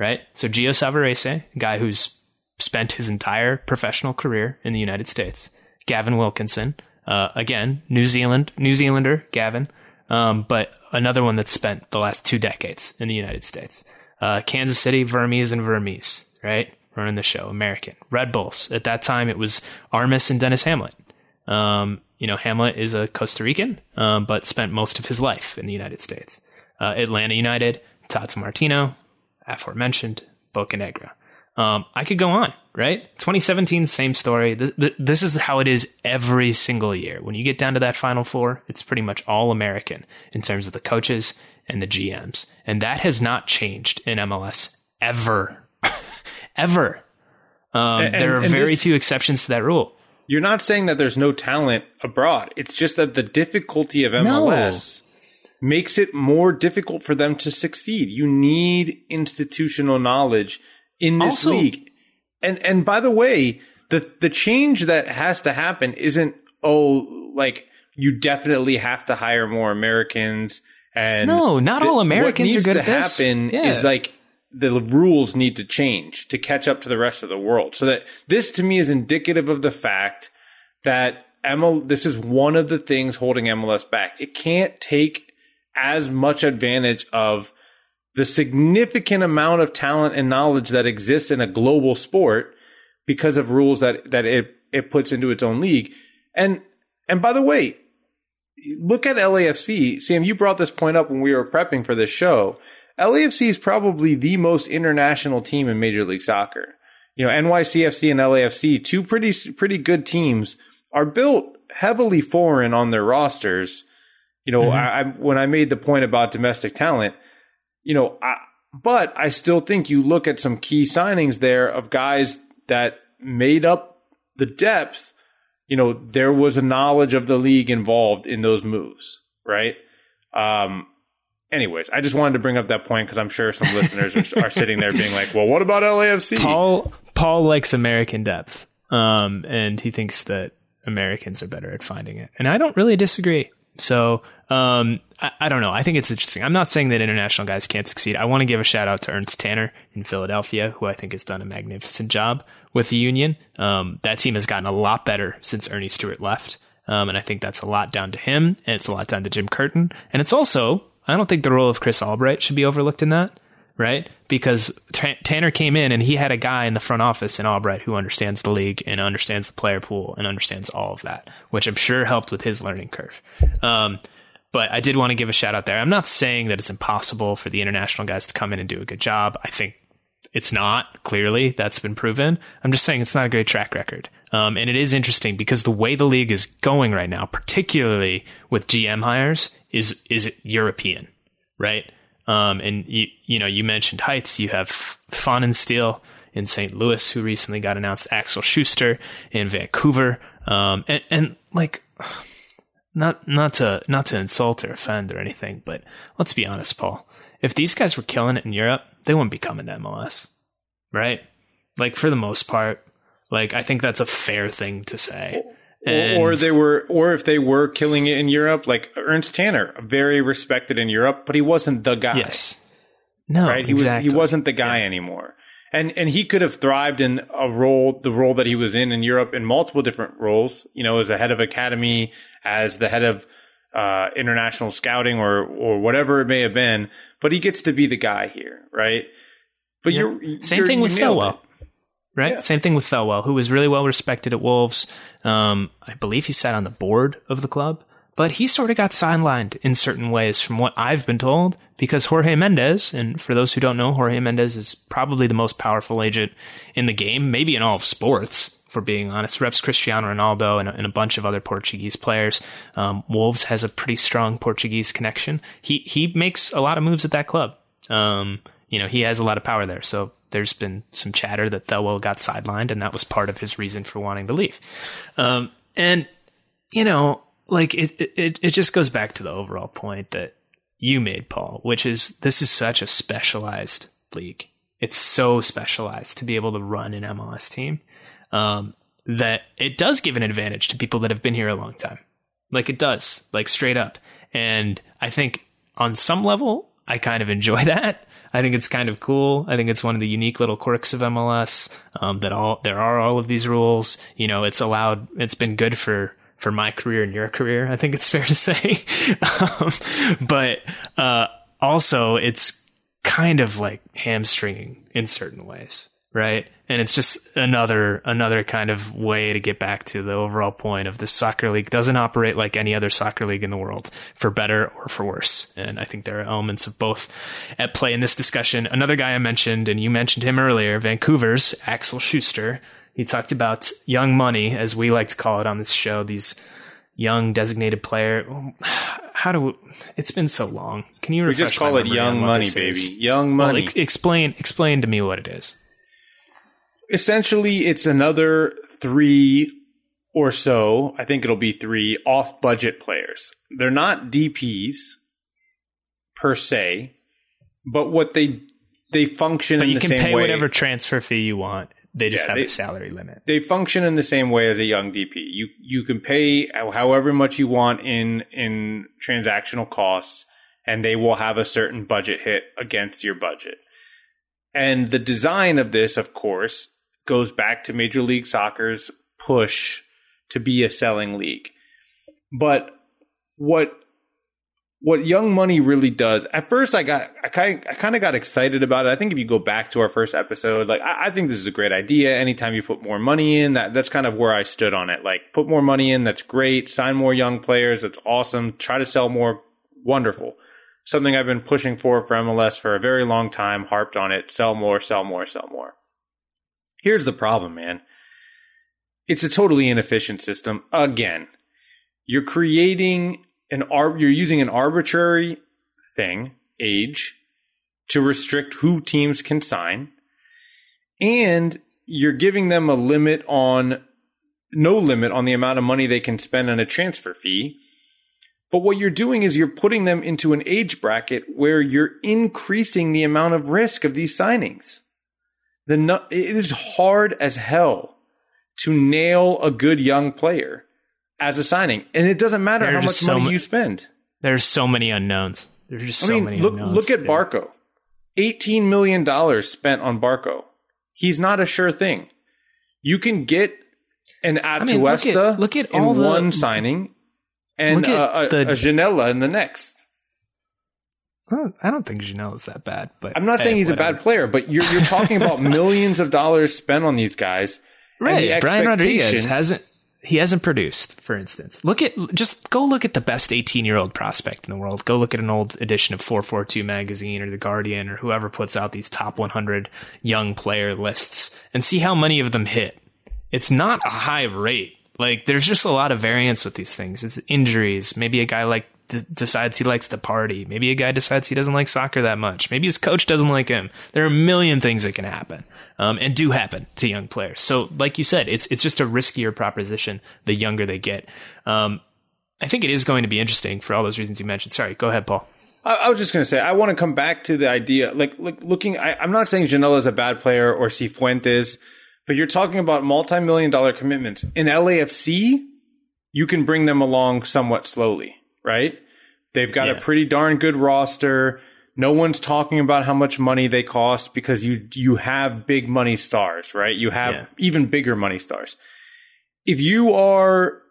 right? So Gio Savarese, guy who's spent his entire professional career in the United States. Gavin Wilkinson, uh, again, New Zealand, New Zealander, Gavin, um, but another one that's spent the last two decades in the United States. Uh, Kansas City, Vermes and Vermes, right? Running the show, American. Red Bulls. At that time, it was Armas and Denis Hamlett. Um, you know, Hamlett is a Costa Rican, um, but spent most of his life in the United States. Uh, Atlanta United, Tata Martino, aforementioned, Bocanegra. Um, I could go on, right? 2017, same story. This, this, is how it is every single year. When you get down to that Final Four, it's pretty much all American in terms of the coaches and the GMs. And that has not changed in MLS ever. *laughs* ever. Um, and, there are very this, few exceptions to that rule. You're not saying that there's no talent abroad. It's just that the difficulty of MLS no. makes it more difficult for them to succeed. You need institutional knowledge in this also, league. And and by the way, the the change that has to happen isn't oh like you definitely have to hire more Americans and No, not all Americans are good at this. happen yeah. is like the rules need to change to catch up to the rest of the world. So that this to me is indicative of the fact that ML, this is one of the things holding MLS back. It can't take as much advantage of the significant amount of talent and knowledge that exists in a global sport because of rules that, that it, it puts into its own league. And, and by the way, look at LAFC. Sam, you brought this point up when we were prepping for this show. LAFC is probably the most international team in Major League Soccer. You know, NYCFC and LAFC, two pretty pretty good teams, are built heavily foreign on their rosters. You know, mm-hmm. I, I, when I made the point about domestic talent, you know, I, but I still think you look at some key signings there of guys that made up the depth. You know, there was a knowledge of the league involved in those moves, right? Um, anyways, I just wanted to bring up that point because I'm sure some listeners are, are, sitting there being like, "Well, what about LAFC?" Paul Paul likes American depth, um, and he thinks that Americans are better at finding it, and I don't really disagree. So um, I, I, don't know. I think it's interesting. I'm not saying that international guys can't succeed. I want to give a shout out to Ernst Tanner in Philadelphia, who I think has done a magnificent job with the Union. Um, that team has gotten a lot better since Earnie Stewart left. Um, and I think that's a lot down to him, and it's a lot down to Jim Curtin. And it's also I don't think the role of Chris Albright should be overlooked in that, right? Because T- Tanner came in and he had a guy in the front office in Albright who understands the league and understands the player pool and understands all of that, which I'm sure helped with his learning curve. Um, but I did want to give a shout out there. I'm not saying that it's impossible for the international guys to come in and do a good job. I think it's not, clearly. That's been proven. I'm just saying it's not a great track record. Um, and it is interesting because the way the league is going right now, particularly with GM hires, is is European, right? Um, and you you know you mentioned Heitz. You have Pfannenstiel in St. Louis, who recently got announced. Axel Schuster in Vancouver, um, and and like not not to not to insult or offend or anything, but let's be honest, Paul. If these guys were killing it in Europe, they wouldn't be coming to MLS, right? Like for the most part, like I think that's a fair thing to say. or, or they were, or if they were killing it in Europe, like Ernst Tanner, very respected in Europe, but he wasn't the guy. Yes. No, right? He exactly. was he wasn't the guy yeah. anymore. And and he could have thrived in a role the role that he was in in Europe in multiple different roles, you know, as a head of academy, as the head of uh, international scouting or or whatever it may have been, but he gets to be the guy here, right? But yeah. you're same you're, thing with Thelwell. Right, yeah. same thing with Thelwell, who was really well respected at Wolves. Um, I believe he sat on the board of the club but he sort of got sidelined in certain ways from what I've been told because Jorge Mendes, and for those who don't know, Jorge Mendes is probably the most powerful agent in the game, maybe in all of sports, for being honest. Reps Cristiano Ronaldo and a, and a bunch of other Portuguese players. Um, Wolves has a pretty strong Portuguese connection. He he makes a lot of moves at that club. Um, you know, he has a lot of power there. So there's been some chatter that Thelwell got sidelined, and that was part of his reason for wanting to leave. Um, and you know, like it, it, it just goes back to the overall point that you made, Paul, which is this is such a specialized league. It's so specialized to be able to run an MLS team um, that it does give an advantage to people that have been here a long time. Like it does, like straight up. And I think on some level, I kind of enjoy *laughs* that. I think it's kind of cool. I think it's one of the unique little quirks of MLS um, that all there are all of these rules. You know, it's allowed. It's been good for for my career and your career. I think it's *laughs* fair to say. um, but uh, also, it's kind of like hamstringing in certain ways, right? And it's just another another kind of way to get back to the overall point of the soccer league doesn't operate like any other soccer league in the world, for better or for worse. And I think there are elements of both at play in this discussion. Another guy I mentioned, and you mentioned him earlier, Vancouver's Axel Schuster he talked about young money, as we like to call it on this show, these young designated player. How do we, it's been so long? Can you? Refresh We just call it young money, baby. Young money. Well, explain explain to me what it is. Essentially, it's another three or so. I think it'll be three off budget players. They're not DPS per se, but what they they function but in the same way. You can pay whatever transfer fee you want. They just yeah, have they, a salary limit. They function in the same way as a young DP. You you can pay however much you want in in transactional costs, and they will have a certain budget hit against your budget. And the design of this, of course, goes back to Major League Soccer's push to be a selling league. But what what Young Money really does. At first, I got I kind I kind of got excited about it. I think if you go back to our first episode, like I, I, think this is a great idea. Anytime you put more money in, that that's kind of where I stood on it. Like put more money in, that's great. Sign more young players, that's awesome. Try to sell more, wonderful. Something I've been pushing for for MLS for a very long time. Harped on it. Sell more, sell more, sell more. Here's the problem, man. It's a totally inefficient system. Again, you're creating an you're using an arbitrary thing, age, to restrict who teams can sign, and you're giving them a limit on no limit on the amount of money they can spend on a transfer fee. But what you're doing is you're putting them into an age bracket where you're increasing the amount of risk of these signings. The it is hard as hell to nail a good young player as a signing, and it doesn't matter how much so money you spend. There's so many unknowns. There's just I so mean, many look, unknowns. Look at Barco. $18 million spent on Barco. He's not a sure thing. You can get an Atuesta I mean, look at, look at in the, one signing and a, a, the, a in the next. I don't think Ginella's that bad, but I'm not saying he's whatever. a bad player, but you're you're talking about *laughs* millions of dollars spent on these guys. Right, Brian Rodriguez hasn't he hasn't produced, for instance. Look at just go look at the best 18 year old prospect in the world. Go look at an old edition of 442 magazine or the Guardian or whoever puts out these top 100 young player lists and see how many of them hit. It's not a high rate. Like there's just a lot of variance with these things. It's injuries. Maybe a guy like d- decides he likes to party. Maybe a guy decides he doesn't like soccer that much. Maybe his coach doesn't like him. There are a million things that can happen um, and do happen to young players. So, like you said, it's it's just a riskier proposition the younger they get. Um, I think it is going to be interesting for all those reasons you mentioned. Sorry, go ahead, Paul. I, I was just going to say I want to come back to the idea, like, like looking. I, I'm not saying Ginella is a bad player or Cifuentes, but you're talking about multi-million dollar commitments in LAFC. you can bring them along somewhat slowly, right? They've got Yeah. a pretty darn good roster. No one's talking about how much money they cost because you you have big money stars, right? You have Yeah. even bigger money stars. If you are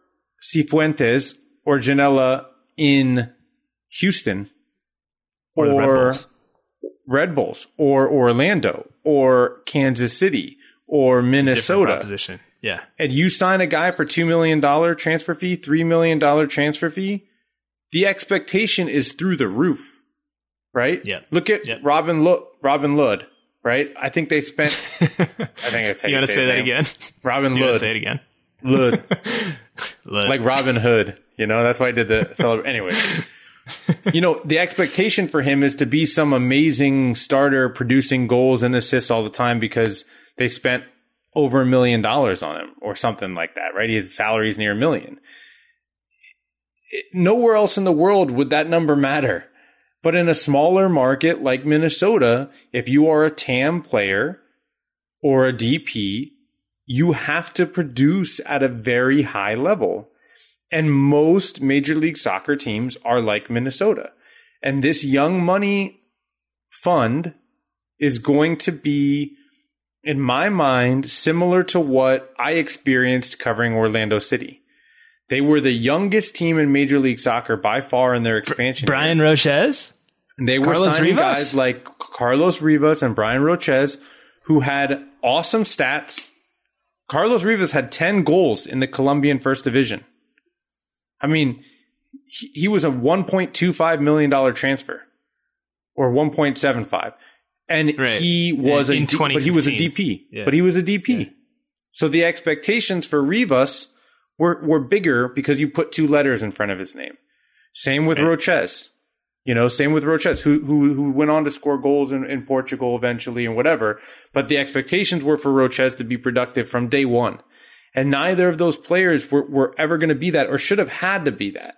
Cifuentes or Ginella in Houston Or the Red Bulls. Red Bulls or Orlando or Kansas City or Minnesota. Yeah. and you sign a guy for $2 million transfer fee, $3 million transfer fee, the expectation is through the roof, right? Yeah. Look at Yep. Robin, Lo- Robin Lod, right? I think they spent, *laughs* I think how you you, want to say that again? Robin you Lod. say it again? *laughs* Lod. Like Robin Hood. You know, that's why I did the celebration. Anyway, *laughs* you know, the expectation for him is to be some amazing starter producing goals and assists all the time because they spent over a million dollars on him or something like that, right? His salary is near a million. Nowhere else in the world would that number matter. But in a smaller market like Minnesota, if you are a TAM player or a DP, you have to produce at a very high level. And most Major League Soccer teams are like Minnesota. And this young money fund is going to be, in my mind, similar to what I experienced covering Orlando City. They were the youngest team in Major League Soccer by far in their expansion. year. Brian Rochez? And they were Carlos signing Rivas? guys like Carlos Rivas and Brian Rochez, who had awesome stats. Carlos Rivas had 10 goals in the Colombian First Division. I mean, he, he was a $1.25 million transfer or 1.75. And Right. he was In- a in D- but he was a DP. Yeah. But he was a DP. So the expectations for Rivas were, were bigger because you put two letters in front of his name. Same with Rochez. You know, same with Rochez, who who who went on to score goals in, in Portugal eventually and whatever. But the expectations were for Rochez to be productive from day one. And neither of those players were, were ever going to be that or should have had to be that.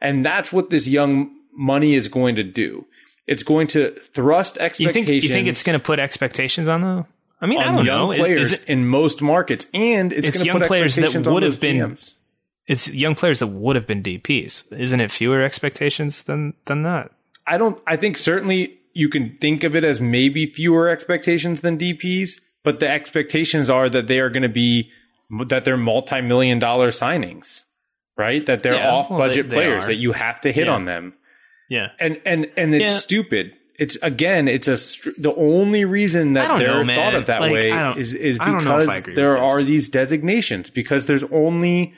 And that's what this young money is going to do. It's going to thrust You expectations think you think it's going to put expectations on though? I mean, I don't young know. Is- players is it, in most markets, and it's, It's going to young players that would have been- GMs. it's young players that would have been DPS. Isn't it fewer expectations than than that? I don't. I think certainly you can think of it as maybe fewer expectations than DPS, but the expectations are that they are going to be that they're multi-million dollar signings, right? That they're Yeah, off-budget well, they- they players are. that you have to hit Yeah. on them, Yeah. and and and it's Yeah. stupid. It's again, it's a str- the only reason that they're know, thought of that Like, way is is I don't know if I because there with this. are these designations because there's only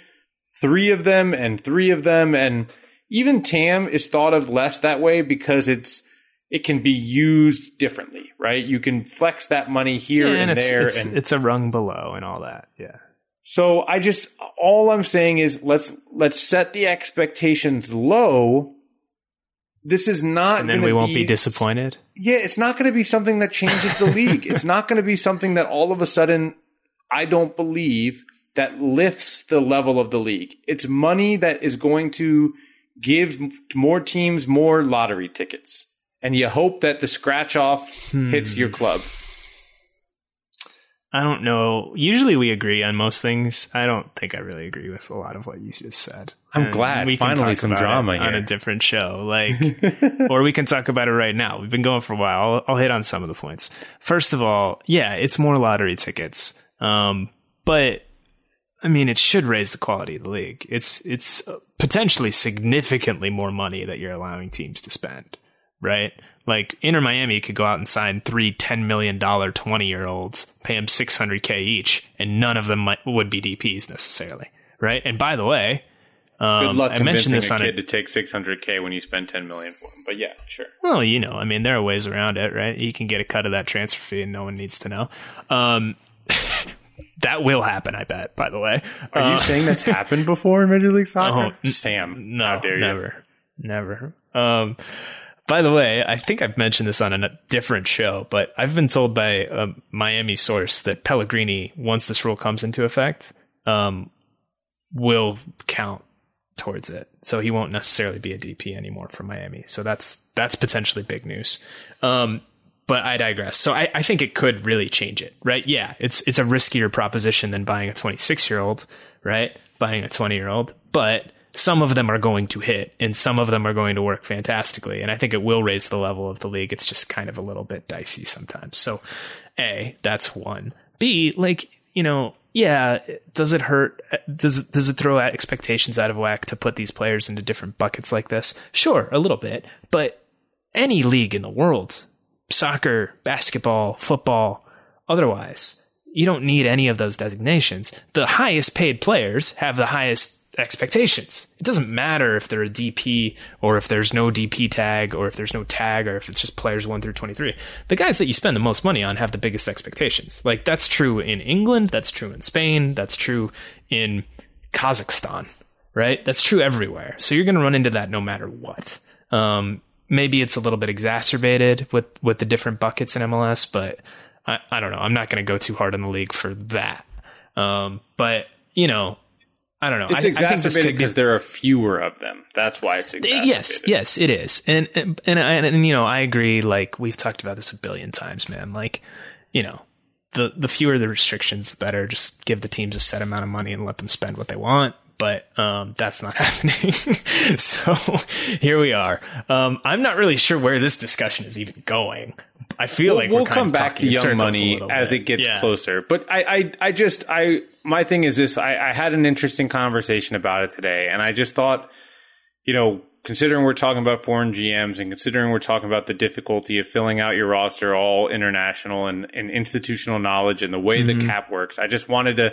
three of them and three of them and even TAM is thought of less that way because it's it can be used differently, right? You can flex that money here Yeah, and, it's, there it's, and it's a rung below and all that. Yeah. so I just all I'm saying is let's let's set the expectations low. This is not And then we won't be disappointed. yeah, it's not going to be something that changes the league. *laughs* It's not going to be something that all of a sudden, I don't believe, that lifts the level of the league. It's money that is going to give more teams more lottery tickets. And you hope that the scratch off hmm. hits your club. I don't know. Usually we agree on most things. I don't think I really agree with a lot of what you just said. I'm And glad. we can Finally some about it drama on a different show. Like *laughs* or we can talk about it right now. We've been going for a while. I'll, I'll hit on some of the points. First of all, yeah, it's more lottery tickets. Um, but I mean, it should raise the quality of the league. It's it's potentially significantly more money that you're allowing teams to spend, right? Like Inter Miami could go out and sign three $10 million 20 year olds, pay them 600K each, and none of them might, would be DPs necessarily, right? And by the way, um, Good luck I mentioned this a on kid a, to take 600k when you spend 10 million for him. But yeah, sure. well, you know, I mean, there are ways around it, right? You can get a cut of that transfer fee and no one needs to know. Um, *laughs* that will happen, I bet, by the way. Are Uh, you saying that's *laughs* happened before in Major League Soccer? Oh, Sam, No, how dare you? never, never. Um, by the way, I think I've mentioned this on a different show, but I've been told by a Miami source that Pellegrini, once this rule comes into effect, um, will count towards it. So he won't necessarily be a DP anymore for Miami. So that's that's potentially big news. Um, but I digress. So I, I think it could really change it, right? Yeah, it's it's a riskier proposition than buying a 26 year old, right? buying a 20 year old, but some of them are going to hit and some of them are going to work fantastically. And I think it will raise the level of the league. It's just kind of a little bit dicey sometimes. So, A, that's one. B, like, you know, yeah, does it hurt? Does it, does it throw expectations out of whack to put these players into different buckets like this? Sure, a little bit, but any league in the world, soccer, basketball, football, otherwise, you don't need any of those designations. The highest paid players have the highest expectations. It doesn't matter if they're a DP or if there's no DP tag or if there's no tag or if it's just players 1 through 23. The guys that you spend the most money on have the biggest expectations. Like that's true in England, that's true in Spain, that's true in Kazakhstan, right? That's true everywhere. So you're going to run into that no matter what. Um, maybe it's a little bit exacerbated with with the different buckets in MLS, but I, I don't know. I'm not going to go too hard on the league for that. Um, but you know, I don't know. It's I, exacerbated because be, there are fewer of them. That's why it's uh, exacerbated. Yes, yes, it is. And and, and and and you know, I agree. Like we've talked about this a billion times, man. Like you know, the the fewer the restrictions, the better. Just give the teams a set amount of money and let them spend what they want. But um, that's not *laughs* happening. *laughs* so here we are. Um, I'm not really sure where this discussion is even going. I feel we'll, like we'll come back to Young Money as it gets yeah. closer. But I, I, I just, I, my thing is this: I, I had an interesting conversation about it today, and I just thought, you know, considering we're talking about foreign GMs and considering we're talking about the difficulty of filling out your roster all international and, and institutional knowledge and the way mm-hmm. the cap works, I just wanted to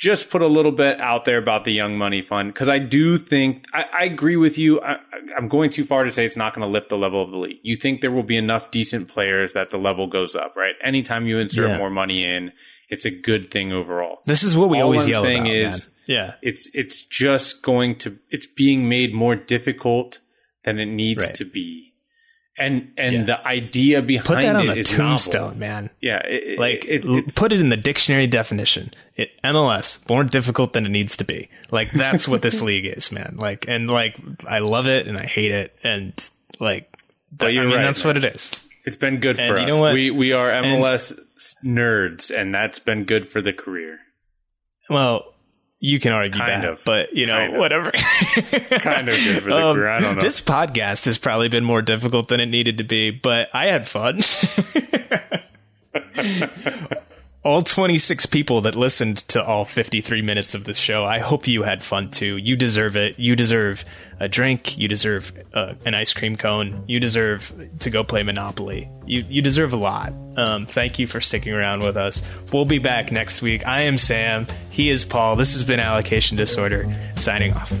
just put a little bit out there about the Young Money Fund because I do think I, I agree with you. I, am going too far to say it's not going to lift the level of the league. You think there will be enough decent players that the level goes up, right? Anytime you insert yeah. more money in, it's a good thing overall. This is what we All always I'm yell saying about, is, man. yeah, it's it's just going to it's being made more difficult than it needs right. to be and and yeah. the idea behind put that on it a tombstone, novel. man. Yeah, it, like it, put it in the dictionary definition. It, MLS more difficult than it needs to be. Like that's what this *laughs* league is, man. Like and like I love it and I hate it and like. But I mean, right, that's man. what it is. It's been good and for us. Know we we are MLS and, nerds, and that's been good for the career. Well, you can argue kind that, of, but you know, kind whatever. *laughs* kind of good for the um. I don't know. This podcast has probably been more difficult than it needed to be, but I had fun. *laughs* all 26 people that listened to all 53 minutes of this show, I hope you had fun too. You deserve it. You deserve a drink. You deserve uh, an ice cream cone. You deserve to go play Monopoly. You, you deserve a lot. Um, thank you for sticking around with us. We'll be back next week. I am Sam. He is Paul. This has been Allocation Disorder, signing off.